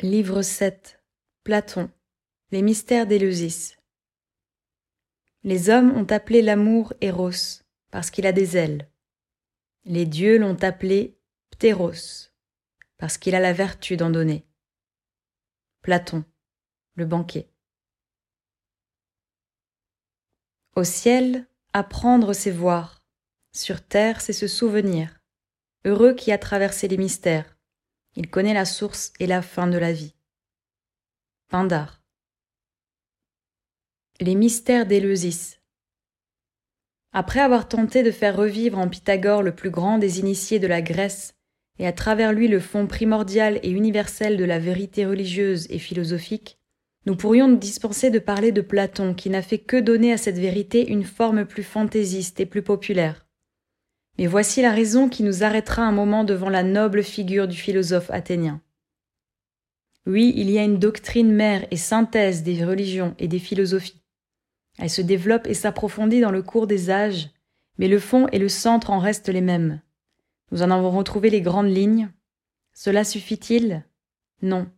Livre 7 Platon Les mystères d'Éleusis Les hommes ont appelé l'amour Eros parce qu'il a des ailes. Les dieux l'ont appelé Ptéros parce qu'il a la vertu d'en donner. Platon, le banquet. Au ciel, apprendre c'est voir. Sur terre, c'est se souvenir. Heureux qui a traversé les mystères il connaît la source et la fin de la vie. Pindar. Les mystères d'Éleusis. Après avoir tenté de faire revivre en Pythagore le plus grand des initiés de la Grèce, et à travers lui le fond primordial et universel de la vérité religieuse et philosophique, nous pourrions nous dispenser de parler de Platon qui n'a fait que donner à cette vérité une forme plus fantaisiste et plus populaire. Mais voici la raison qui nous arrêtera un moment devant la noble figure du philosophe athénien. Oui, il y a une doctrine mère et synthèse des religions et des philosophies. Elle se développe et s'approfondit dans le cours des âges, mais le fond et le centre en restent les mêmes. Nous en avons retrouvé les grandes lignes. Cela suffit-il? Non.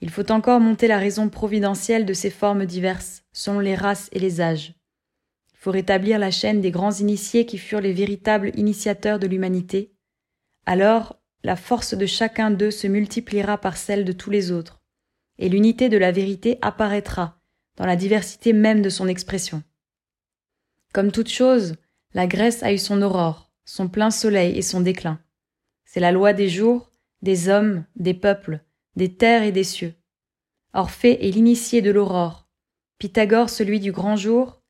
Il faut encore monter la raison providentielle de ces formes diverses, selon les races et les âges faut rétablir la chaîne des grands initiés qui furent les véritables initiateurs de l'humanité, alors la force de chacun d'eux se multipliera par celle de tous les autres, et l'unité de la vérité apparaîtra dans la diversité même de son expression. Comme toute chose, la Grèce a eu son aurore, son plein soleil et son déclin. C'est la loi des jours, des hommes, des peuples, des terres et des cieux. Orphée est l'initié de l'aurore, Pythagore celui du grand jour,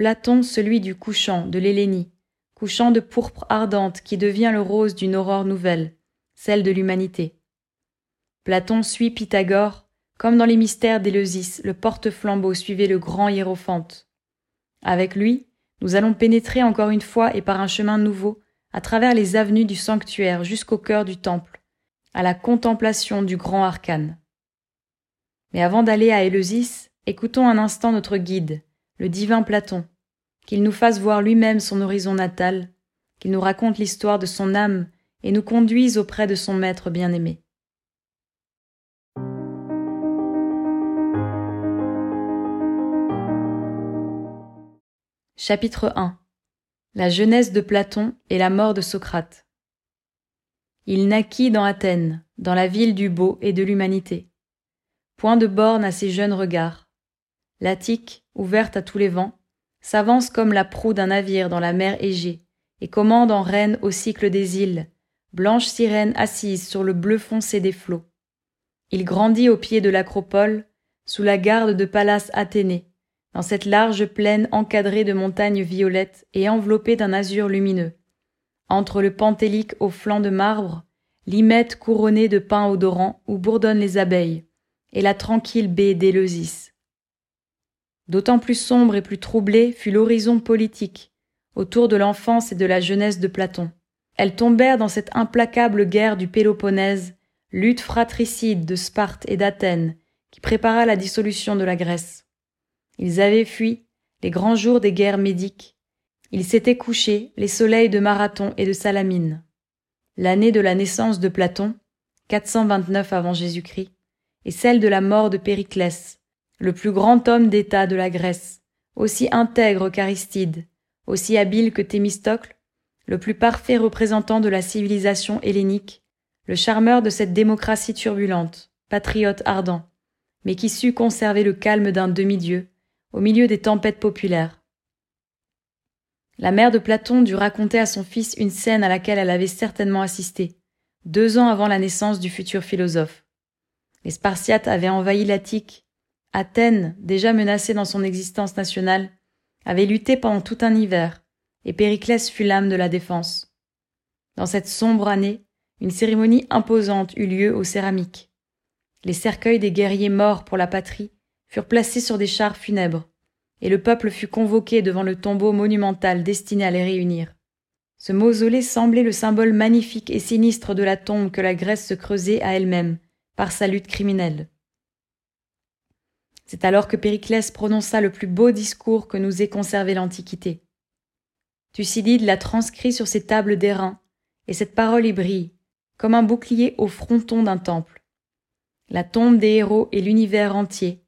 Platon celui du couchant, de l'Hélénie, couchant de pourpre ardente qui devient le rose d'une aurore nouvelle, celle de l'humanité. Platon suit Pythagore, comme dans les mystères d'Éleusis, le porte-flambeau suivait le grand hiérophante. Avec lui, nous allons pénétrer encore une fois et par un chemin nouveau, à travers les avenues du sanctuaire jusqu'au cœur du temple, à la contemplation du grand arcane. Mais avant d'aller à Éleusis, écoutons un instant notre guide, le divin Platon, qu'il nous fasse voir lui-même son horizon natal, qu'il nous raconte l'histoire de son âme et nous conduise auprès de son maître bien-aimé. Chapitre 1 La jeunesse de Platon et la mort de Socrate. Il naquit dans Athènes, dans la ville du beau et de l'humanité. Point de borne à ses jeunes regards. L'Attique, ouverte à tous les vents, s'avance comme la proue d'un navire dans la mer Égée, et commande en reine au cycle des îles, blanche sirène assise sur le bleu foncé des flots. Il grandit au pied de l'acropole, sous la garde de Pallas Athénée, dans cette large plaine encadrée de montagnes violettes et enveloppée d'un azur lumineux. Entre le Pentélique aux flancs de marbre, l'Hymette couronnée de pins odorants où bourdonnent les abeilles, et la tranquille baie d'Éleusis. D'autant plus sombre et plus troublé fut l'horizon politique, autour de l'enfance et de la jeunesse de Platon. Elles tombèrent dans cette implacable guerre du Péloponnèse, lutte fratricide de Sparte et d'Athènes, qui prépara la dissolution de la Grèce. Ils avaient fui les grands jours des guerres médiques. Ils s'étaient couchés les soleils de Marathon et de Salamine. L'année de la naissance de Platon, 429 avant Jésus-Christ, et celle de la mort de Périclès, le plus grand homme d'État de la Grèce, aussi intègre qu'Aristide, aussi habile que Thémistocle, le plus parfait représentant de la civilisation hellénique, le charmeur de cette démocratie turbulente, patriote ardent, mais qui sut conserver le calme d'un demi-dieu au milieu des tempêtes populaires. La mère de Platon dut raconter à son fils une scène à laquelle elle avait certainement assisté, deux ans avant la naissance du futur philosophe. Les Spartiates avaient envahi l'Attique Athènes, déjà menacée dans son existence nationale, avait lutté pendant tout un hiver, et Périclès fut l'âme de la défense. Dans cette sombre année, une cérémonie imposante eut lieu aux céramiques. Les cercueils des guerriers morts pour la patrie furent placés sur des chars funèbres, et le peuple fut convoqué devant le tombeau monumental destiné à les réunir. Ce mausolée semblait le symbole magnifique et sinistre de la tombe que la Grèce se creusait à elle-même par sa lutte criminelle. C'est alors que Périclès prononça le plus beau discours que nous ait conservé l'Antiquité. Thucydide l'a transcrit sur ses tables d'airain, et cette parole y brille, comme un bouclier au fronton d'un temple. la tombe des héros et l'univers entier,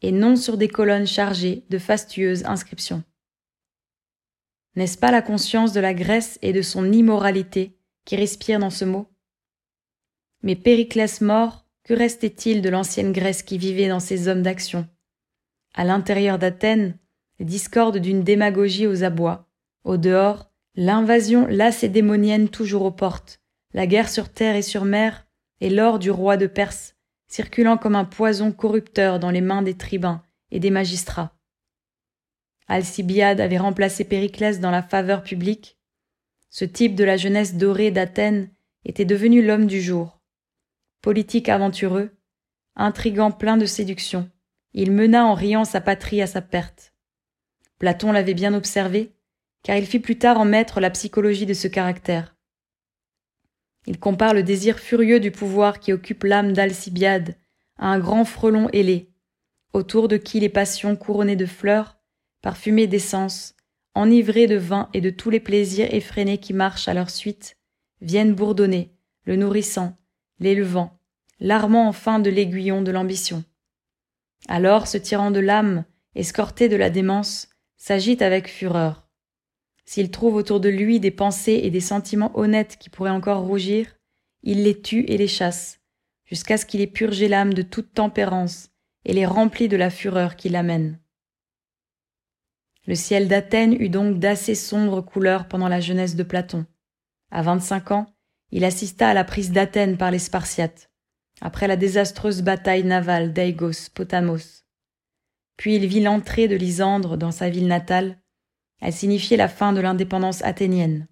et non sur des colonnes chargées de fastueuses inscriptions. N'est-ce pas la conscience de la Grèce et de son immoralité qui respire dans ce mot? Mais Périclès mort, que restait-il de l'ancienne Grèce qui vivait dans ces hommes d'action? À l'intérieur d'Athènes, les discordes d'une démagogie aux abois, au dehors, l'invasion lacédémonienne toujours aux portes, la guerre sur terre et sur mer, et l'or du roi de Perse, circulant comme un poison corrupteur dans les mains des tribuns et des magistrats. Alcibiade avait remplacé Périclès dans la faveur publique. Ce type de la jeunesse dorée d'Athènes était devenu l'homme du jour. Politique aventureux, intrigant plein de séduction, il mena en riant sa patrie à sa perte. Platon l'avait bien observé, car il fit plus tard en maître la psychologie de ce caractère. Il compare le désir furieux du pouvoir qui occupe l'âme d'Alcibiade à un grand frelon ailé, autour de qui les passions couronnées de fleurs, parfumées d'essence, enivrées de vin et de tous les plaisirs effrénés qui marchent à leur suite, viennent bourdonner, le nourrissant, l'élevant, l'armant enfin de l'aiguillon de l'ambition. Alors ce tyran de l'âme, escorté de la démence, s'agite avec fureur. S'il trouve autour de lui des pensées et des sentiments honnêtes qui pourraient encore rougir, il les tue et les chasse, jusqu'à ce qu'il ait purgé l'âme de toute tempérance et les remplit de la fureur qui l'amène. Le ciel d'Athènes eut donc d'assez sombres couleurs pendant la jeunesse de Platon. À vingt-cinq ans, il assista à la prise d'Athènes par les Spartiates, après la désastreuse bataille navale d'Aigos Potamos. Puis il vit l'entrée de Lysandre dans sa ville natale, elle signifiait la fin de l'indépendance athénienne.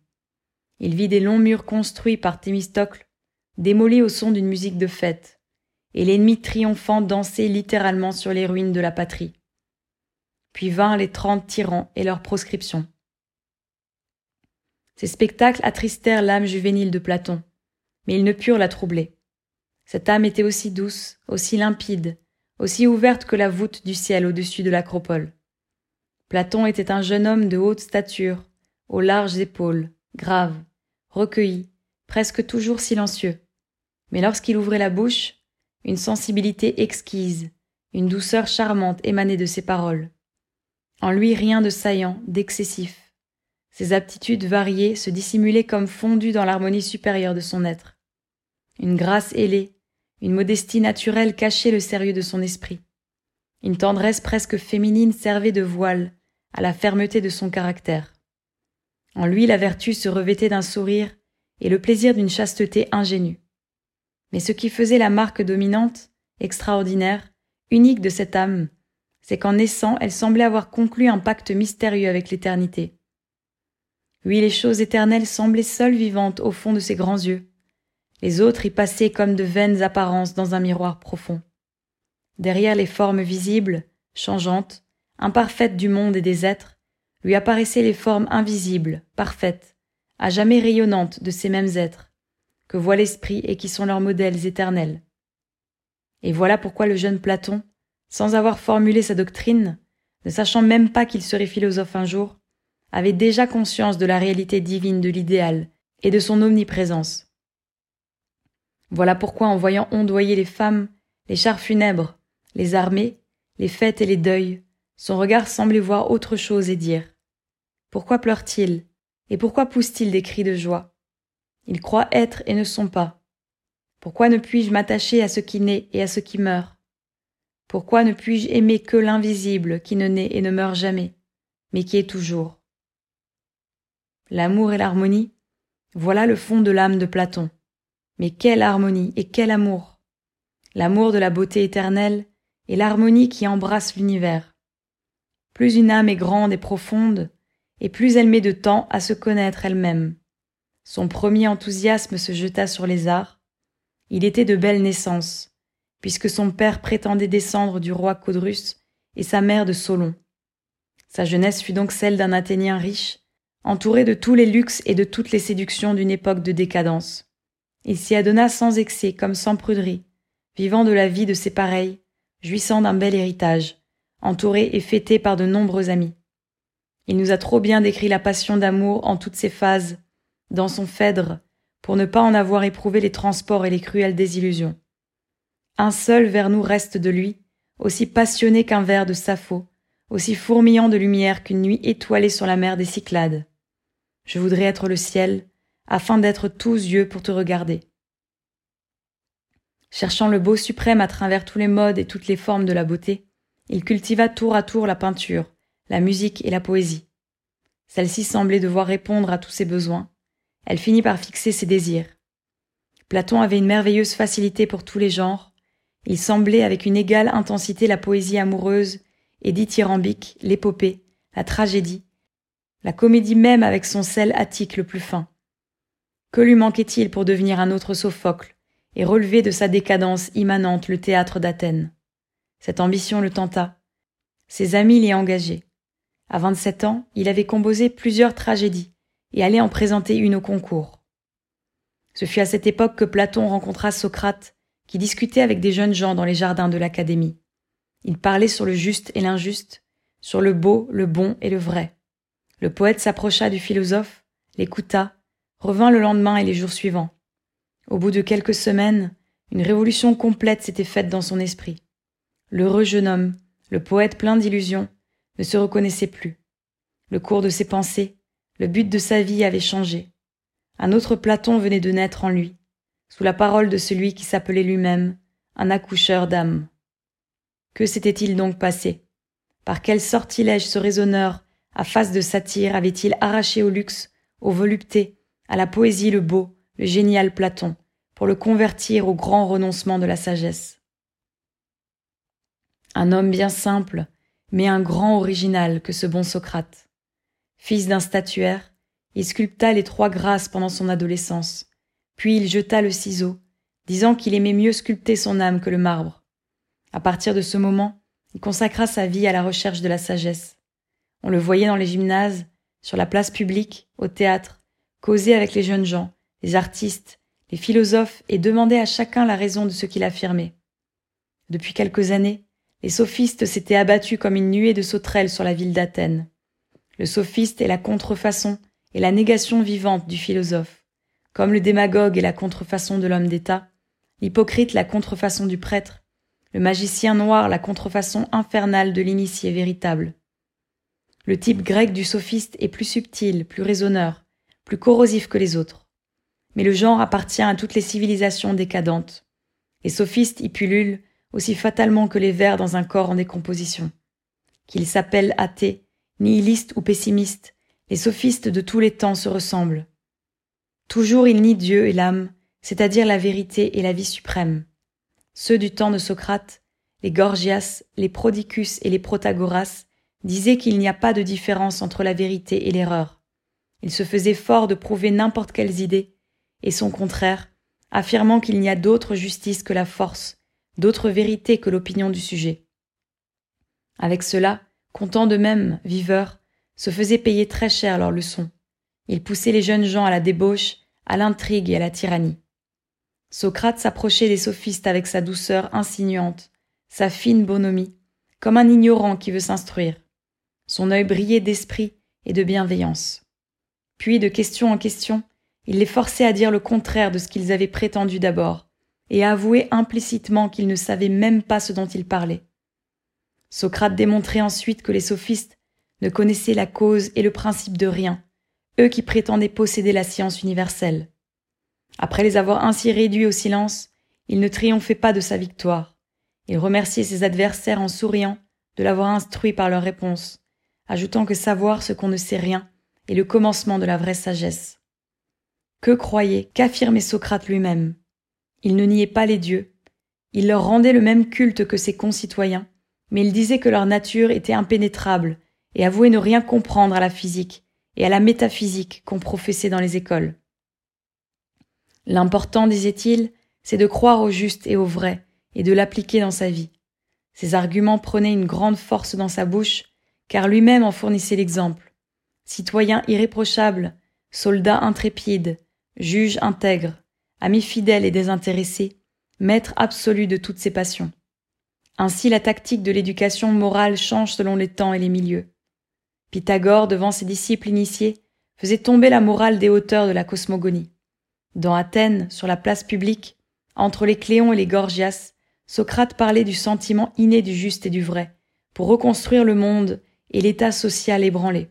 Il vit des longs murs construits par Thémistocle, démolis au son d'une musique de fête, et l'ennemi triomphant danser littéralement sur les ruines de la patrie. Puis vinrent les trente tyrans et leurs proscriptions. Ces spectacles attristèrent l'âme juvénile de Platon, mais ils ne purent la troubler. Cette âme était aussi douce, aussi limpide, aussi ouverte que la voûte du ciel au-dessus de l'acropole. Platon était un jeune homme de haute stature, aux larges épaules, grave, recueilli, presque toujours silencieux. Mais lorsqu'il ouvrait la bouche, une sensibilité exquise, une douceur charmante émanait de ses paroles. En lui rien de saillant, d'excessif. Ses aptitudes variées se dissimulaient comme fondues dans l'harmonie supérieure de son être. Une grâce ailée, une modestie naturelle cachaient le sérieux de son esprit. Une tendresse presque féminine servait de voile à la fermeté de son caractère. En lui la vertu se revêtait d'un sourire et le plaisir d'une chasteté ingénue. Mais ce qui faisait la marque dominante, extraordinaire, unique de cette âme, c'est qu'en naissant elle semblait avoir conclu un pacte mystérieux avec l'éternité. Oui, les choses éternelles semblaient seules vivantes au fond de ses grands yeux. Les autres y passaient comme de vaines apparences dans un miroir profond. Derrière les formes visibles, changeantes, imparfaites du monde et des êtres, lui apparaissaient les formes invisibles, parfaites, à jamais rayonnantes de ces mêmes êtres, que voit l'esprit et qui sont leurs modèles éternels. Et voilà pourquoi le jeune Platon, sans avoir formulé sa doctrine, ne sachant même pas qu'il serait philosophe un jour, avait déjà conscience de la réalité divine de l'idéal et de son omniprésence. Voilà pourquoi en voyant ondoyer les femmes, les chars funèbres, les armées, les fêtes et les deuils, son regard semblait voir autre chose et dire Pourquoi pleure-t-il Et pourquoi pousse-t-il des cris de joie? Ils croient être et ne sont pas. Pourquoi ne puis-je m'attacher à ce qui naît et à ce qui meurt? Pourquoi ne puis-je aimer que l'invisible qui ne naît et ne meurt jamais, mais qui est toujours? L'amour et l'harmonie, voilà le fond de l'âme de Platon. Mais quelle harmonie et quel amour L'amour de la beauté éternelle et l'harmonie qui embrasse l'univers. Plus une âme est grande et profonde, et plus elle met de temps à se connaître elle-même. Son premier enthousiasme se jeta sur les arts. Il était de belle naissance, puisque son père prétendait descendre du roi Codrus et sa mère de Solon. Sa jeunesse fut donc celle d'un Athénien riche, entouré de tous les luxes et de toutes les séductions d'une époque de décadence. Il s'y adonna sans excès comme sans pruderie, vivant de la vie de ses pareils, jouissant d'un bel héritage, entouré et fêté par de nombreux amis. Il nous a trop bien décrit la passion d'amour en toutes ses phases, dans son Phèdre, pour ne pas en avoir éprouvé les transports et les cruelles désillusions. Un seul vers nous reste de lui, aussi passionné qu'un vers de Sappho, aussi fourmillant de lumière qu'une nuit étoilée sur la mer des Cyclades. Je voudrais être le ciel, afin d'être tous yeux pour te regarder. Cherchant le beau suprême à travers tous les modes et toutes les formes de la beauté, il cultiva tour à tour la peinture, la musique et la poésie. Celle-ci semblait devoir répondre à tous ses besoins. Elle finit par fixer ses désirs. Platon avait une merveilleuse facilité pour tous les genres. Il semblait avec une égale intensité la poésie amoureuse et dithyrambique, l'épopée, la tragédie, la comédie même avec son sel attique le plus fin. Que lui manquait-il pour devenir un autre Sophocle et relever de sa décadence immanente le théâtre d'Athènes? Cette ambition le tenta. Ses amis l'y engagé. À vingt-sept ans, il avait composé plusieurs tragédies et allait en présenter une au concours. Ce fut à cette époque que Platon rencontra Socrate, qui discutait avec des jeunes gens dans les jardins de l'Académie. Il parlait sur le juste et l'injuste, sur le beau, le bon et le vrai. Le poète s'approcha du philosophe, l'écouta, revint le lendemain et les jours suivants. Au bout de quelques semaines, une révolution complète s'était faite dans son esprit. L'heureux jeune homme, le poète plein d'illusions, ne se reconnaissait plus. Le cours de ses pensées, le but de sa vie avait changé. Un autre Platon venait de naître en lui, sous la parole de celui qui s'appelait lui-même un accoucheur d'âme. Que s'était-il donc passé? Par quel sortilège ce raisonneur, à face de satire, avait-il arraché au luxe, aux voluptés, à la poésie le beau, le génial Platon, pour le convertir au grand renoncement de la sagesse? Un homme bien simple, mais un grand original que ce bon Socrate. Fils d'un statuaire, il sculpta les trois grâces pendant son adolescence, puis il jeta le ciseau, disant qu'il aimait mieux sculpter son âme que le marbre. À partir de ce moment, il consacra sa vie à la recherche de la sagesse. On le voyait dans les gymnases, sur la place publique, au théâtre, causer avec les jeunes gens, les artistes, les philosophes et demander à chacun la raison de ce qu'il affirmait. Depuis quelques années, les sophistes s'étaient abattus comme une nuée de sauterelles sur la ville d'Athènes. Le sophiste est la contrefaçon et la négation vivante du philosophe, comme le démagogue est la contrefaçon de l'homme d'État, l'hypocrite la contrefaçon du prêtre, le magicien noir la contrefaçon infernale de l'initié véritable. Le type grec du sophiste est plus subtil, plus raisonneur, plus corrosif que les autres. Mais le genre appartient à toutes les civilisations décadentes. Les sophistes y pullulent aussi fatalement que les vers dans un corps en décomposition. Qu'ils s'appellent athées, nihilistes ou pessimistes, les sophistes de tous les temps se ressemblent. Toujours ils nient Dieu et l'âme, c'est-à-dire la vérité et la vie suprême. Ceux du temps de Socrate, les Gorgias, les Prodicus et les Protagoras, disaient qu'il n'y a pas de différence entre la vérité et l'erreur. Ils se faisaient fort de prouver n'importe quelles idées, et son contraire, affirmant qu'il n'y a d'autre justice que la force, d'autres vérités que l'opinion du sujet. Avec cela, comptant d'eux-mêmes, viveurs, se faisaient payer très cher leurs leçons. Ils poussaient les jeunes gens à la débauche, à l'intrigue et à la tyrannie. Socrate s'approchait des sophistes avec sa douceur insinuante, sa fine bonhomie, comme un ignorant qui veut s'instruire. Son œil brillait d'esprit et de bienveillance. Puis, de question en question, il les forçait à dire le contraire de ce qu'ils avaient prétendu d'abord, et avouait implicitement qu'il ne savait même pas ce dont il parlait. Socrate démontrait ensuite que les sophistes ne connaissaient la cause et le principe de rien, eux qui prétendaient posséder la science universelle. Après les avoir ainsi réduits au silence, il ne triomphait pas de sa victoire. Il remerciait ses adversaires en souriant de l'avoir instruit par leurs réponses, ajoutant que savoir ce qu'on ne sait rien est le commencement de la vraie sagesse. Que croyait, qu'affirmait Socrate lui-même? Il ne niait pas les dieux. Il leur rendait le même culte que ses concitoyens, mais il disait que leur nature était impénétrable et avouait ne rien comprendre à la physique et à la métaphysique qu'on professait dans les écoles. L'important, disait-il, c'est de croire au juste et au vrai et de l'appliquer dans sa vie. Ses arguments prenaient une grande force dans sa bouche, car lui-même en fournissait l'exemple. Citoyen irréprochable, soldat intrépide, juge intègre, ami fidèle et désintéressé, maître absolu de toutes ses passions. Ainsi la tactique de l'éducation morale change selon les temps et les milieux. Pythagore, devant ses disciples initiés, faisait tomber la morale des hauteurs de la cosmogonie. Dans Athènes, sur la place publique, entre les Cléons et les Gorgias, Socrate parlait du sentiment inné du juste et du vrai, pour reconstruire le monde et l'état social ébranlé.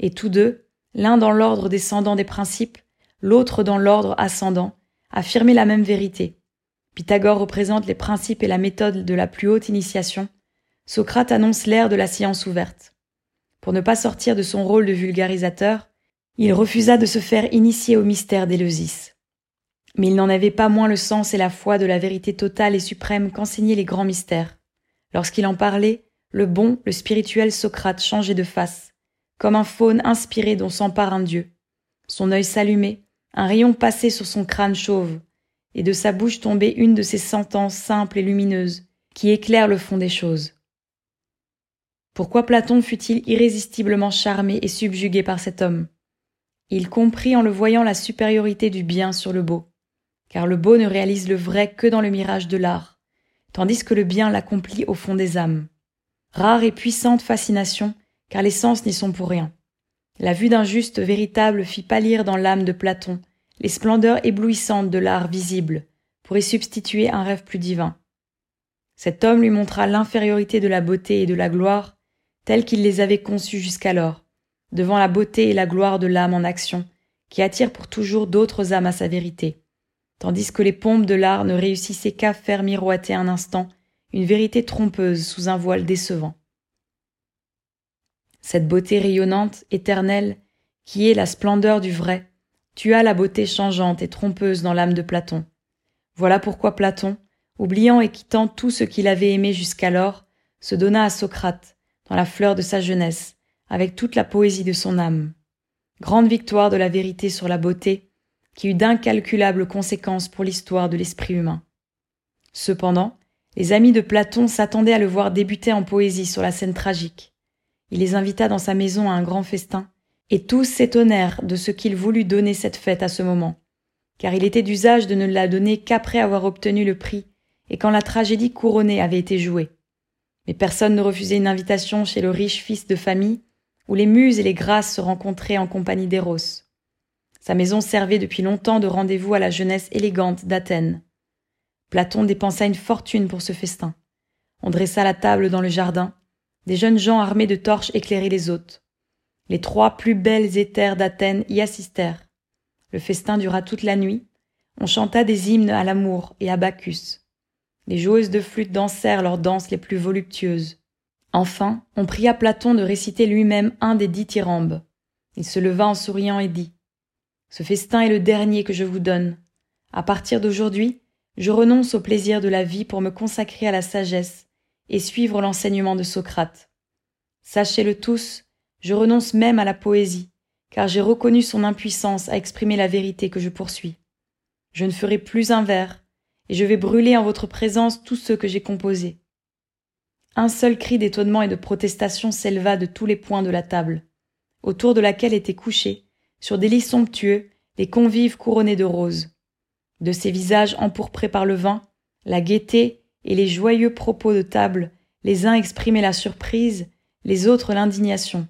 Et tous deux, l'un dans l'ordre descendant des principes, l'autre dans l'ordre ascendant, affirmaient la même vérité. Pythagore représente les principes et la méthode de la plus haute initiation, Socrate annonce l'ère de la science ouverte. Pour ne pas sortir de son rôle de vulgarisateur, il refusa de se faire initier au mystère d'Éleusis. Mais il n'en avait pas moins le sens et la foi de la vérité totale et suprême qu'enseignaient les grands mystères. Lorsqu'il en parlait, le bon, le spirituel Socrate changeait de face, comme un faune inspiré dont s'empare un dieu. Son œil s'allumait, un rayon passait sur son crâne chauve, et de sa bouche tombait une de ces sentences simples et lumineuses qui éclairent le fond des choses. Pourquoi Platon fut-il irrésistiblement charmé et subjugué par cet homme? Il comprit en le voyant la supériorité du bien sur le beau, car le beau ne réalise le vrai que dans le mirage de l'art, tandis que le bien l'accomplit au fond des âmes. Rare et puissante fascination, car les sens n'y sont pour rien. La vue d'un juste véritable fit pâlir dans l'âme de Platon les splendeurs éblouissantes de l'art visible, pour y substituer un rêve plus divin. Cet homme lui montra l'infériorité de la beauté et de la gloire, telles qu'il les avait conçues jusqu'alors, devant la beauté et la gloire de l'âme en action, qui attire pour toujours d'autres âmes à sa vérité, tandis que les pompes de l'art ne réussissaient qu'à faire miroiter un instant une vérité trompeuse sous un voile décevant. Cette beauté rayonnante, éternelle, qui est la splendeur du vrai, tua la beauté changeante et trompeuse dans l'âme de Platon. Voilà pourquoi Platon, oubliant et quittant tout ce qu'il avait aimé jusqu'alors, se donna à Socrate, dans la fleur de sa jeunesse, avec toute la poésie de son âme. Grande victoire de la vérité sur la beauté, qui eut d'incalculables conséquences pour l'histoire de l'esprit humain. Cependant, les amis de Platon s'attendaient à le voir débuter en poésie sur la scène tragique. Il les invita dans sa maison à un grand festin, et tous s'étonnèrent de ce qu'il voulut donner cette fête à ce moment, car il était d'usage de ne la donner qu'après avoir obtenu le prix et quand la tragédie couronnée avait été jouée. Mais personne ne refusait une invitation chez le riche fils de famille, où les muses et les grâces se rencontraient en compagnie d'Eros. Sa maison servait depuis longtemps de rendez-vous à la jeunesse élégante d'Athènes. Platon dépensa une fortune pour ce festin. On dressa la table dans le jardin. Des jeunes gens armés de torches éclairaient les hôtes. Les trois plus belles éthers d'Athènes y assistèrent. Le festin dura toute la nuit. On chanta des hymnes à l'amour et à Bacchus. Les joueuses de flûte dansèrent leurs danses les plus voluptueuses. Enfin, on pria Platon de réciter lui-même un des dix tyrambes. Il se leva en souriant et dit Ce festin est le dernier que je vous donne. À partir d'aujourd'hui, je renonce au plaisir de la vie pour me consacrer à la sagesse et suivre l'enseignement de Socrate. Sachez-le tous, je renonce même à la poésie, car j'ai reconnu son impuissance à exprimer la vérité que je poursuis. Je ne ferai plus un vers, et je vais brûler en votre présence tous ceux que j'ai composés. Un seul cri d'étonnement et de protestation s'éleva de tous les points de la table, autour de laquelle étaient couchés, sur des lits somptueux, les convives couronnés de roses. De ces visages empourprés par le vin, la gaieté et les joyeux propos de table, les uns exprimaient la surprise, les autres l'indignation.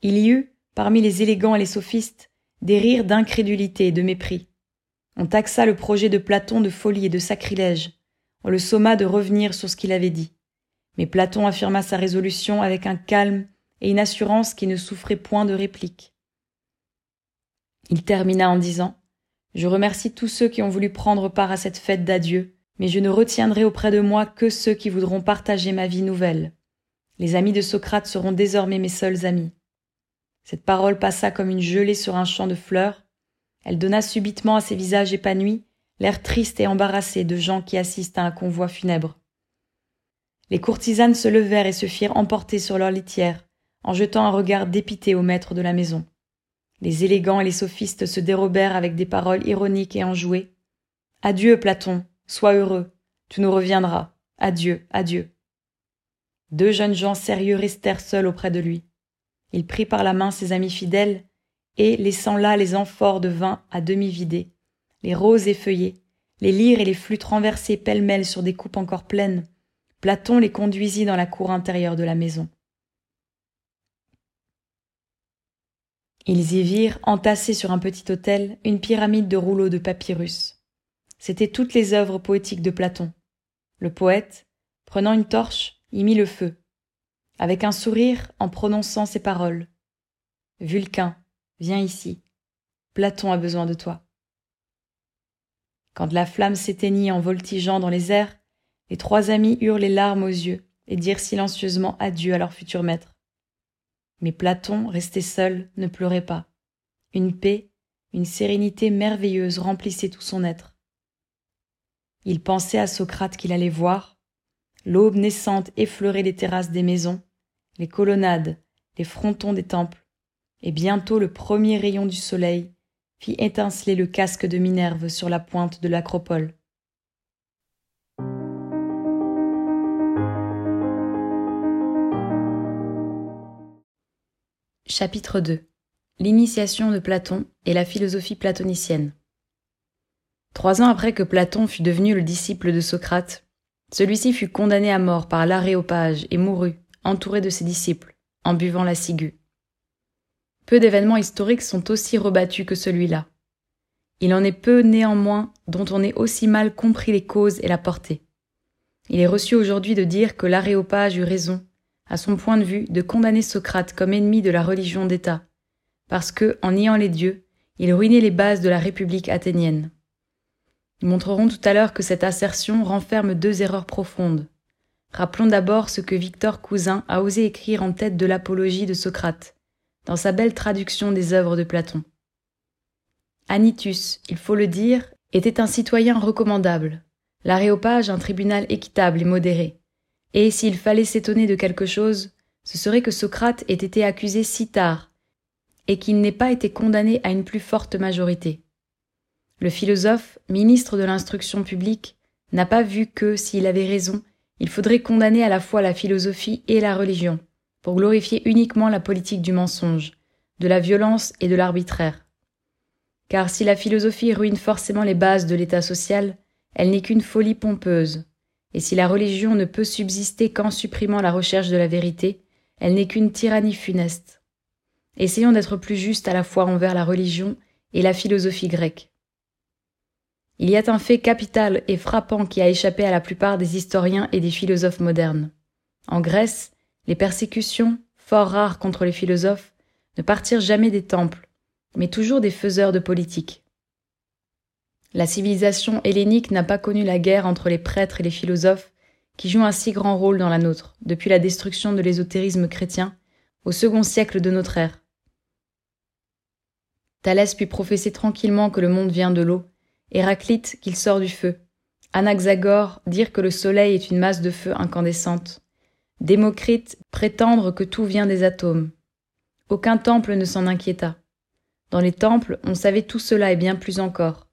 Il y eut, parmi les élégants et les sophistes, des rires d'incrédulité et de mépris. On taxa le projet de Platon de folie et de sacrilège. On le somma de revenir sur ce qu'il avait dit. Mais Platon affirma sa résolution avec un calme et une assurance qui ne souffrait point de réplique. Il termina en disant Je remercie tous ceux qui ont voulu prendre part à cette fête d'adieu, mais je ne retiendrai auprès de moi que ceux qui voudront partager ma vie nouvelle. Les amis de Socrate seront désormais mes seuls amis. Cette parole passa comme une gelée sur un champ de fleurs. Elle donna subitement à ces visages épanouis l'air triste et embarrassé de gens qui assistent à un convoi funèbre. Les courtisanes se levèrent et se firent emporter sur leur litière, en jetant un regard dépité au maître de la maison. Les élégants et les sophistes se dérobèrent avec des paroles ironiques et enjouées. Adieu, Platon, sois heureux, tu nous reviendras. Adieu, adieu. Deux jeunes gens sérieux restèrent seuls auprès de lui. Il prit par la main ses amis fidèles, et, laissant là les amphores de vin à demi vidées, les roses effeuillées, les lyres et les flûtes renversées pêle-mêle sur des coupes encore pleines, Platon les conduisit dans la cour intérieure de la maison. Ils y virent, entassés sur un petit autel, une pyramide de rouleaux de papyrus. C'étaient toutes les œuvres poétiques de Platon. Le poète, prenant une torche, y mit le feu, avec un sourire en prononçant ces paroles. Vulcain, viens ici. Platon a besoin de toi. Quand la flamme s'éteignit en voltigeant dans les airs, les trois amis eurent les larmes aux yeux et dirent silencieusement adieu à leur futur maître. Mais Platon, resté seul, ne pleurait pas. Une paix, une sérénité merveilleuse remplissait tout son être. Il pensait à Socrate qu'il allait voir. L'aube naissante effleurait les terrasses des maisons, les colonnades, les frontons des temples, et bientôt le premier rayon du soleil fit étinceler le casque de Minerve sur la pointe de l'acropole. Chapitre 2 L'initiation de Platon et la philosophie platonicienne. Trois ans après que Platon fut devenu le disciple de Socrate, celui-ci fut condamné à mort par l'aréopage et mourut, entouré de ses disciples, en buvant la ciguë. Peu d'événements historiques sont aussi rebattus que celui-là. Il en est peu néanmoins dont on ait aussi mal compris les causes et la portée. Il est reçu aujourd'hui de dire que l'aréopage eut raison, à son point de vue, de condamner Socrate comme ennemi de la religion d'État, parce que, en niant les dieux, il ruinait les bases de la République athénienne. Nous montrerons tout à l'heure que cette assertion renferme deux erreurs profondes. Rappelons d'abord ce que Victor Cousin a osé écrire en tête de l'apologie de Socrate, dans sa belle traduction des œuvres de Platon. Anitus, il faut le dire, était un citoyen recommandable, l'aréopage un tribunal équitable et modéré. Et s'il fallait s'étonner de quelque chose, ce serait que Socrate ait été accusé si tard, et qu'il n'ait pas été condamné à une plus forte majorité. Le philosophe, ministre de l'instruction publique, n'a pas vu que, s'il avait raison, il faudrait condamner à la fois la philosophie et la religion, pour glorifier uniquement la politique du mensonge, de la violence et de l'arbitraire. Car si la philosophie ruine forcément les bases de l'état social, elle n'est qu'une folie pompeuse, et si la religion ne peut subsister qu'en supprimant la recherche de la vérité, elle n'est qu'une tyrannie funeste. Essayons d'être plus justes à la fois envers la religion et la philosophie grecque. Il y a un fait capital et frappant qui a échappé à la plupart des historiens et des philosophes modernes. En Grèce, les persécutions, fort rares contre les philosophes, ne partirent jamais des temples, mais toujours des faiseurs de politique. La civilisation hellénique n'a pas connu la guerre entre les prêtres et les philosophes, qui jouent un si grand rôle dans la nôtre, depuis la destruction de l'ésotérisme chrétien au second siècle de notre ère. Thalès put professer tranquillement que le monde vient de l'eau, Héraclite qu'il sort du feu, Anaxagore dire que le soleil est une masse de feu incandescente, Démocrite prétendre que tout vient des atomes. Aucun temple ne s'en inquiéta. Dans les temples, on savait tout cela et bien plus encore.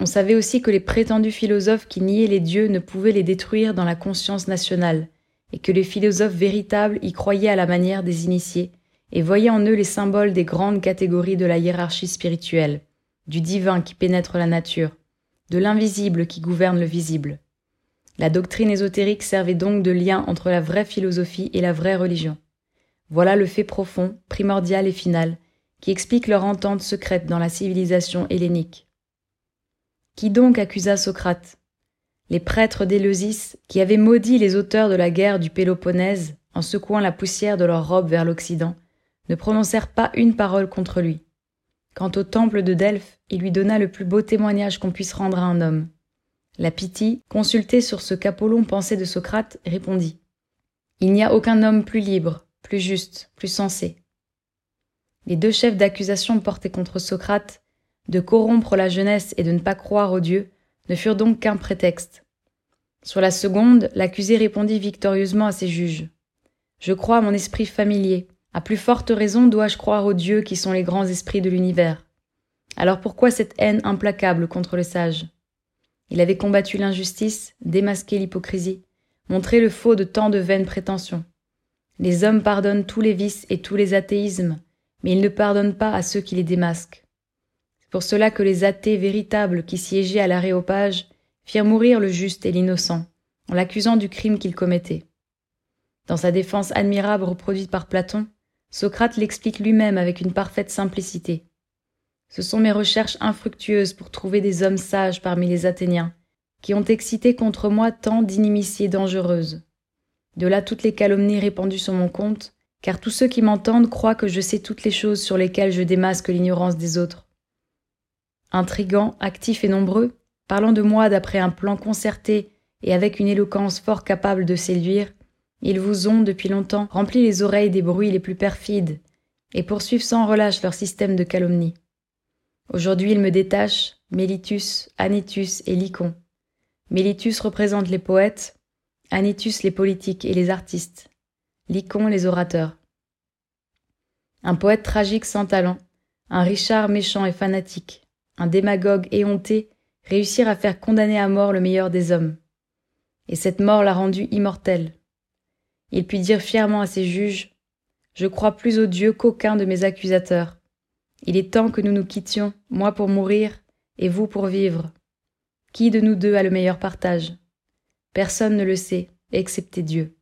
On savait aussi que les prétendus philosophes qui niaient les dieux ne pouvaient les détruire dans la conscience nationale, et que les philosophes véritables y croyaient à la manière des initiés, et voyaient en eux les symboles des grandes catégories de la hiérarchie spirituelle, du divin qui pénètre la nature, de l'invisible qui gouverne le visible. La doctrine ésotérique servait donc de lien entre la vraie philosophie et la vraie religion. Voilà le fait profond, primordial et final, qui explique leur entente secrète dans la civilisation hellénique. Qui donc accusa Socrate? Les prêtres d'Éleusis, qui avaient maudit les auteurs de la guerre du Péloponnèse en secouant la poussière de leurs robes vers l'Occident, ne prononcèrent pas une parole contre lui. Quant au temple de Delphes, il lui donna le plus beau témoignage qu'on puisse rendre à un homme. La Pythie, consultée sur ce qu'Apollon pensait de Socrate, répondit Il n'y a aucun homme plus libre, plus juste, plus sensé. Les deux chefs d'accusation portés contre Socrate, de corrompre la jeunesse et de ne pas croire aux dieux, ne furent donc qu'un prétexte. Sur la seconde, l'accusé répondit victorieusement à ses juges. Je crois à mon esprit familier. À plus forte raison dois-je croire aux dieux qui sont les grands esprits de l'univers. Alors pourquoi cette haine implacable contre le sage? Il avait combattu l'injustice, démasqué l'hypocrisie, montré le faux de tant de vaines prétentions. Les hommes pardonnent tous les vices et tous les athéismes, mais ils ne pardonnent pas à ceux qui les démasquent. Pour cela que les athées véritables qui siégeaient à l'aréopage firent mourir le juste et l'innocent, en l'accusant du crime qu'il commettait. Dans sa défense admirable reproduite par Platon, Socrate l'explique lui-même avec une parfaite simplicité. Ce sont mes recherches infructueuses pour trouver des hommes sages parmi les Athéniens, qui ont excité contre moi tant d'inimitiés dangereuses. De là toutes les calomnies répandues sur mon compte, car tous ceux qui m'entendent croient que je sais toutes les choses sur lesquelles je démasque l'ignorance des autres. Intrigants, actifs et nombreux, parlant de moi d'après un plan concerté et avec une éloquence fort capable de séduire, ils vous ont, depuis longtemps, rempli les oreilles des bruits les plus perfides, et poursuivent sans relâche leur système de calomnie. Aujourd'hui ils me détachent, Mélitus, Anitus et Lycon. Mélitus représente les poètes, Anitus les politiques et les artistes, Lycon les orateurs. Un poète tragique sans talent, un Richard méchant et fanatique, un démagogue éhonté réussir à faire condamner à mort le meilleur des hommes. Et cette mort l'a rendu immortel. Il put dire fièrement à ses juges Je crois plus au Dieu qu'aucun de mes accusateurs. Il est temps que nous nous quittions, moi pour mourir et vous pour vivre. Qui de nous deux a le meilleur partage? Personne ne le sait, excepté Dieu.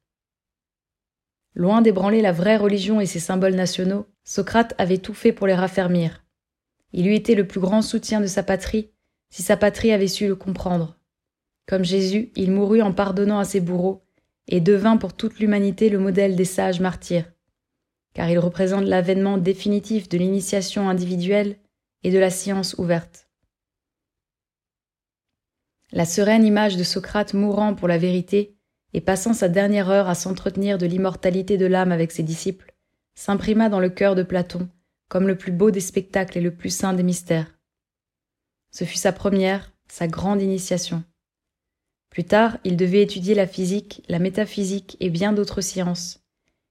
Loin d'ébranler la vraie religion et ses symboles nationaux, Socrate avait tout fait pour les raffermir. Il eût été le plus grand soutien de sa patrie si sa patrie avait su le comprendre. Comme Jésus, il mourut en pardonnant à ses bourreaux et devint pour toute l'humanité le modèle des sages martyrs, car il représente l'avènement définitif de l'initiation individuelle et de la science ouverte. La sereine image de Socrate mourant pour la vérité et passant sa dernière heure à s'entretenir de l'immortalité de l'âme avec ses disciples, s'imprima dans le cœur de Platon comme le plus beau des spectacles et le plus saint des mystères. Ce fut sa première, sa grande initiation. Plus tard, il devait étudier la physique, la métaphysique et bien d'autres sciences,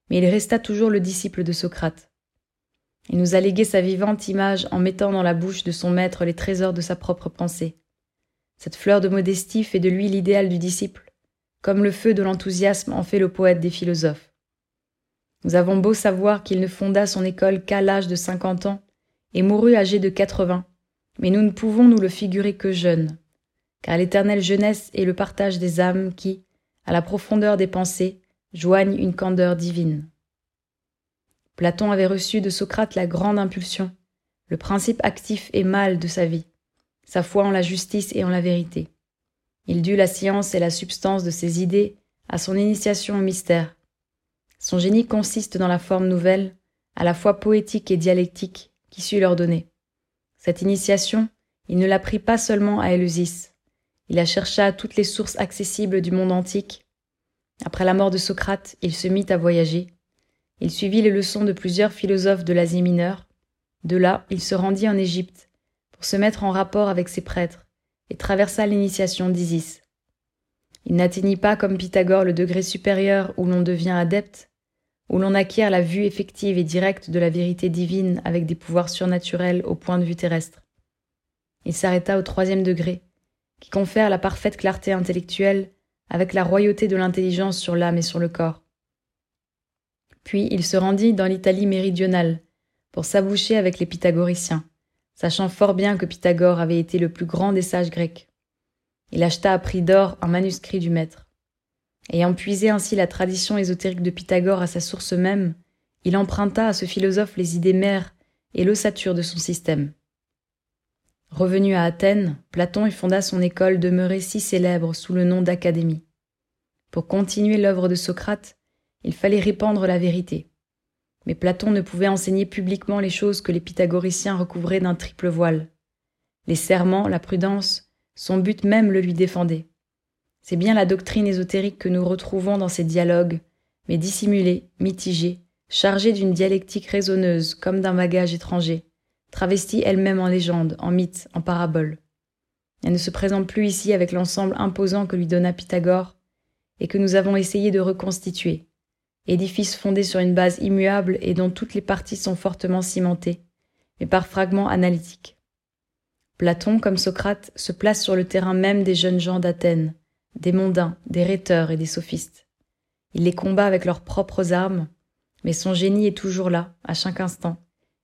mais il resta toujours le disciple de Socrate. Il nous a légué sa vivante image en mettant dans la bouche de son maître les trésors de sa propre pensée. Cette fleur de modestie fait de lui l'idéal du disciple, comme le feu de l'enthousiasme en fait le poète des philosophes. Nous avons beau savoir qu'il ne fonda son école qu'à l'âge de cinquante ans et mourut âgé de quatre-vingts, mais nous ne pouvons nous le figurer que jeune, car l'éternelle jeunesse est le partage des âmes qui, à la profondeur des pensées, joignent une candeur divine. Platon avait reçu de Socrate la grande impulsion, le principe actif et mâle de sa vie, sa foi en la justice et en la vérité. Il dut la science et la substance de ses idées à son initiation au mystère. Son génie consiste dans la forme nouvelle, à la fois poétique et dialectique, qui sut leur donner. Cette initiation, il ne la prit pas seulement à Éleusis, il la chercha à toutes les sources accessibles du monde antique. Après la mort de Socrate, il se mit à voyager. Il suivit les leçons de plusieurs philosophes de l'Asie mineure. De là, il se rendit en Égypte pour se mettre en rapport avec ses prêtres et traversa l'initiation d'Isis. Il n'atteignit pas comme Pythagore le degré supérieur où l'on devient adepte, où l'on acquiert la vue effective et directe de la vérité divine avec des pouvoirs surnaturels au point de vue terrestre. Il s'arrêta au troisième degré, qui confère la parfaite clarté intellectuelle avec la royauté de l'intelligence sur l'âme et sur le corps. Puis il se rendit dans l'Italie méridionale pour s'aboucher avec les pythagoriciens, sachant fort bien que Pythagore avait été le plus grand des sages grecs. Il acheta à prix d'or un manuscrit du maître. Ayant puisé ainsi la tradition ésotérique de Pythagore à sa source même, il emprunta à ce philosophe les idées mères et l'ossature de son système. Revenu à Athènes, Platon y fonda son école demeurée si célèbre sous le nom d'Académie. Pour continuer l'œuvre de Socrate, il fallait répandre la vérité. Mais Platon ne pouvait enseigner publiquement les choses que les pythagoriciens recouvraient d'un triple voile. Les serments, la prudence, son but même le lui défendait. C'est bien la doctrine ésotérique que nous retrouvons dans ces dialogues, mais dissimulée, mitigée, chargée d'une dialectique raisonneuse comme d'un bagage étranger, travestie elle-même en légende, en mythe, en parabole. Elle ne se présente plus ici avec l'ensemble imposant que lui donna Pythagore et que nous avons essayé de reconstituer, édifice fondé sur une base immuable et dont toutes les parties sont fortement cimentées, mais par fragments analytiques. Platon, comme Socrate, se place sur le terrain même des jeunes gens d'Athènes, des mondains, des rhéteurs et des sophistes. Il les combat avec leurs propres armes, mais son génie est toujours là, à chaque instant,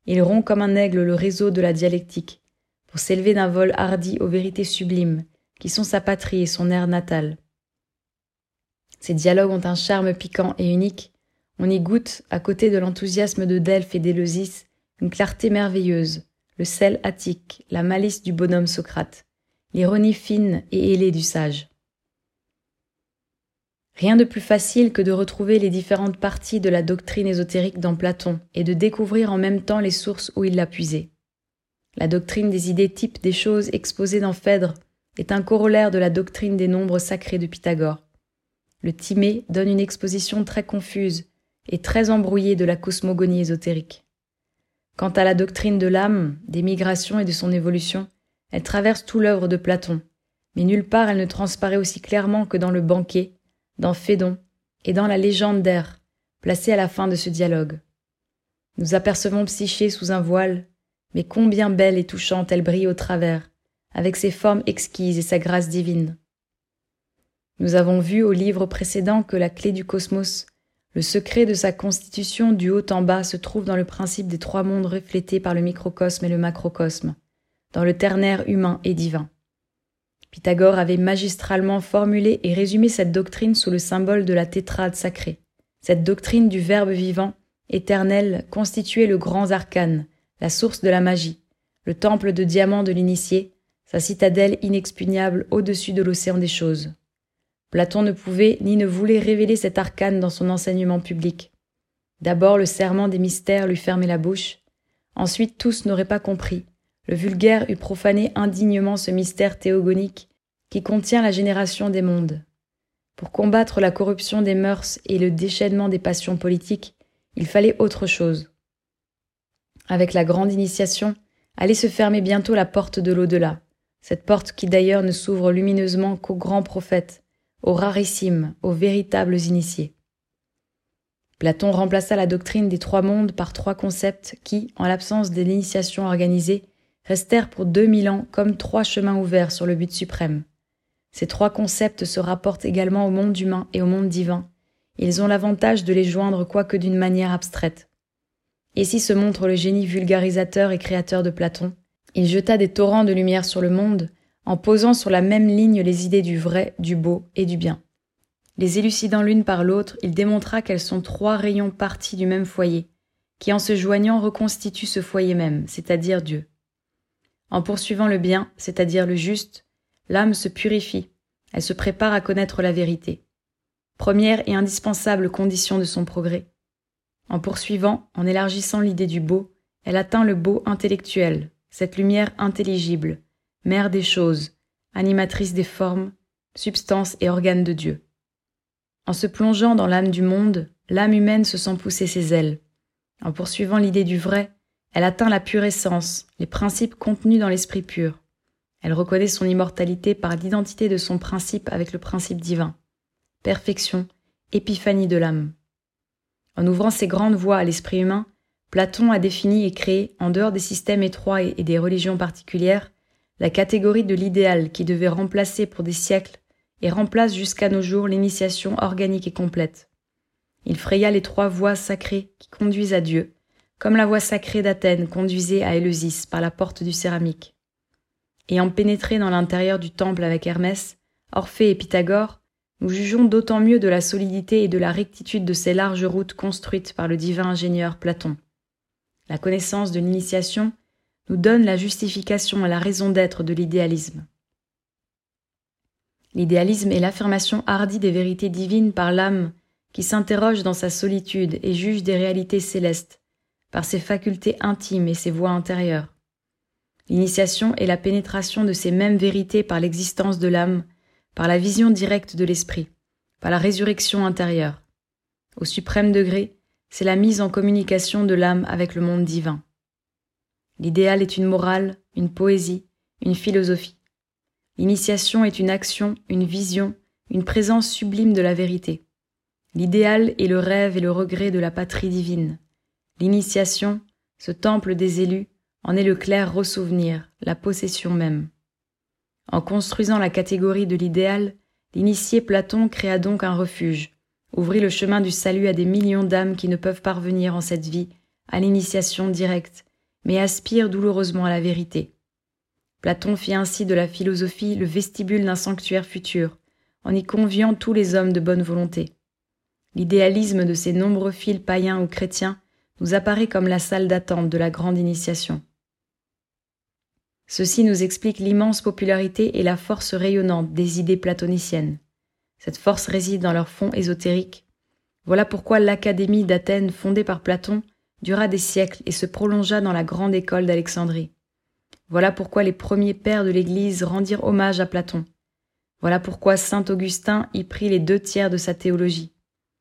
il rompt comme un aigle le réseau de la dialectique, pour s'élever d'un vol hardi aux vérités sublimes, qui sont sa patrie et son air natal. Ces dialogues ont un charme piquant et unique. On y goûte, à côté de l'enthousiasme de Delphes et d'Éleusis, une clarté merveilleuse, le sel attique, la malice du bonhomme Socrate, l'ironie fine et ailée du sage. Rien de plus facile que de retrouver les différentes parties de la doctrine ésotérique dans Platon et de découvrir en même temps les sources où il l'a puisée. La doctrine des idées types des choses exposées dans Phèdre est un corollaire de la doctrine des nombres sacrés de Pythagore. Le Timée donne une exposition très confuse et très embrouillée de la cosmogonie ésotérique. Quant à la doctrine de l'âme, des migrations et de son évolution, elle traverse tout l'œuvre de Platon, mais nulle part elle ne transparaît aussi clairement que dans le banquet, dans Phédon et dans la légende d'Air, placée à la fin de ce dialogue. Nous apercevons Psyché sous un voile, mais combien belle et touchante elle brille au travers, avec ses formes exquises et sa grâce divine. Nous avons vu au livre précédent que la clé du cosmos, le secret de sa constitution du haut en bas se trouve dans le principe des trois mondes reflétés par le microcosme et le macrocosme, dans le ternaire humain et divin. Pythagore avait magistralement formulé et résumé cette doctrine sous le symbole de la tétrade sacrée. Cette doctrine du Verbe vivant, éternel, constituait le grand arcane, la source de la magie, le temple de diamant de l'initié, sa citadelle inexpugnable au-dessus de l'océan des choses. Platon ne pouvait ni ne voulait révéler cet arcane dans son enseignement public. D'abord le serment des mystères lui fermait la bouche, ensuite tous n'auraient pas compris, le vulgaire eût profané indignement ce mystère théogonique qui contient la génération des mondes. Pour combattre la corruption des mœurs et le déchaînement des passions politiques, il fallait autre chose. Avec la grande initiation, allait se fermer bientôt la porte de l'au-delà, cette porte qui d'ailleurs ne s'ouvre lumineusement qu'aux grands prophètes, aux rarissimes, aux véritables initiés. Platon remplaça la doctrine des trois mondes par trois concepts qui, en l'absence de l'initiation organisée, restèrent pour deux mille ans comme trois chemins ouverts sur le but suprême. Ces trois concepts se rapportent également au monde humain et au monde divin. Ils ont l'avantage de les joindre quoique d'une manière abstraite. Ici se montre le génie vulgarisateur et créateur de Platon. Il jeta des torrents de lumière sur le monde, en posant sur la même ligne les idées du vrai, du beau et du bien. Les élucidant l'une par l'autre, il démontra qu'elles sont trois rayons partis du même foyer, qui en se joignant reconstituent ce foyer même, c'est-à-dire Dieu. En poursuivant le bien, c'est-à-dire le juste, l'âme se purifie, elle se prépare à connaître la vérité. Première et indispensable condition de son progrès. En poursuivant, en élargissant l'idée du beau, elle atteint le beau intellectuel, cette lumière intelligible, mère des choses, animatrice des formes, substance et organe de Dieu. En se plongeant dans l'âme du monde, l'âme humaine se sent pousser ses ailes. En poursuivant l'idée du vrai, elle atteint la pure essence, les principes contenus dans l'esprit pur. Elle reconnaît son immortalité par l'identité de son principe avec le principe divin. Perfection, épiphanie de l'âme. En ouvrant ces grandes voies à l'esprit humain, Platon a défini et créé, en dehors des systèmes étroits et des religions particulières, la catégorie de l'idéal qui devait remplacer pour des siècles et remplace jusqu'à nos jours l'initiation organique et complète. Il fraya les trois voies sacrées qui conduisent à Dieu, comme la voie sacrée d'Athènes conduisait à Éleusis par la porte du céramique. Ayant pénétré dans l'intérieur du temple avec Hermès, Orphée et Pythagore, nous jugeons d'autant mieux de la solidité et de la rectitude de ces larges routes construites par le divin ingénieur Platon. La connaissance de l'initiation nous donne la justification et la raison d'être de l'idéalisme. L'idéalisme est l'affirmation hardie des vérités divines par l'âme qui s'interroge dans sa solitude et juge des réalités célestes, par ses facultés intimes et ses voies intérieures. L'initiation est la pénétration de ces mêmes vérités par l'existence de l'âme, par la vision directe de l'esprit, par la résurrection intérieure. Au suprême degré, c'est la mise en communication de l'âme avec le monde divin. L'idéal est une morale, une poésie, une philosophie. L'initiation est une action, une vision, une présence sublime de la vérité. L'idéal est le rêve et le regret de la patrie divine. L'initiation, ce temple des élus, en est le clair ressouvenir, la possession même. En construisant la catégorie de l'idéal, l'initié Platon créa donc un refuge, ouvrit le chemin du salut à des millions d'âmes qui ne peuvent parvenir en cette vie à l'initiation directe, mais aspirent douloureusement à la vérité. Platon fit ainsi de la philosophie le vestibule d'un sanctuaire futur, en y conviant tous les hommes de bonne volonté. L'idéalisme de ces nombreux fils païens ou chrétiens nous apparaît comme la salle d'attente de la grande initiation. Ceci nous explique l'immense popularité et la force rayonnante des idées platoniciennes. Cette force réside dans leur fond ésotérique. Voilà pourquoi l'Académie d'Athènes, fondée par Platon, dura des siècles et se prolongea dans la grande école d'Alexandrie. Voilà pourquoi les premiers pères de l'Église rendirent hommage à Platon. Voilà pourquoi saint Augustin y prit les deux tiers de sa théologie.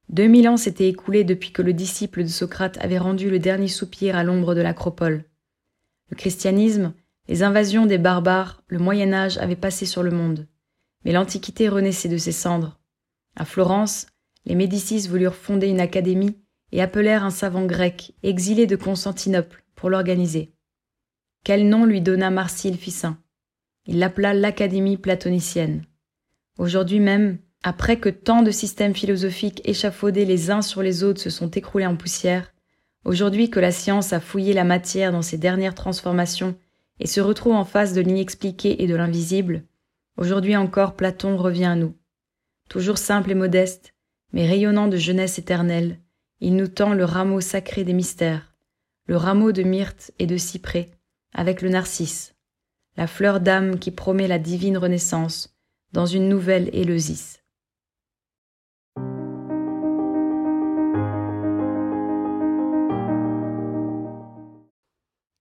Deux mille ans s'étaient écoulés depuis que le disciple de Socrate avait rendu le dernier soupir à l'ombre de l'acropole. Le christianisme, les invasions des barbares, le Moyen Âge avaient passé sur le monde. Mais l'Antiquité renaissait de ses cendres. À Florence, les Médicis voulurent fonder une académie et appelèrent un savant grec, exilé de Constantinople, pour l'organiser. Quel nom lui donna Marsile Ficin Il l'appela l'Académie platonicienne. Aujourd'hui même, après que tant de systèmes philosophiques échafaudés les uns sur les autres se sont écroulés en poussière, aujourd'hui que la science a fouillé la matière dans ses dernières transformations et se retrouve en face de l'inexpliqué et de l'invisible, aujourd'hui encore Platon revient à nous. Toujours simple et modeste, mais rayonnant de jeunesse éternelle, il nous tend le rameau sacré des mystères, le rameau de myrte et de cyprès, avec le narcisse, la fleur d'âme qui promet la divine renaissance dans une nouvelle Éleusis.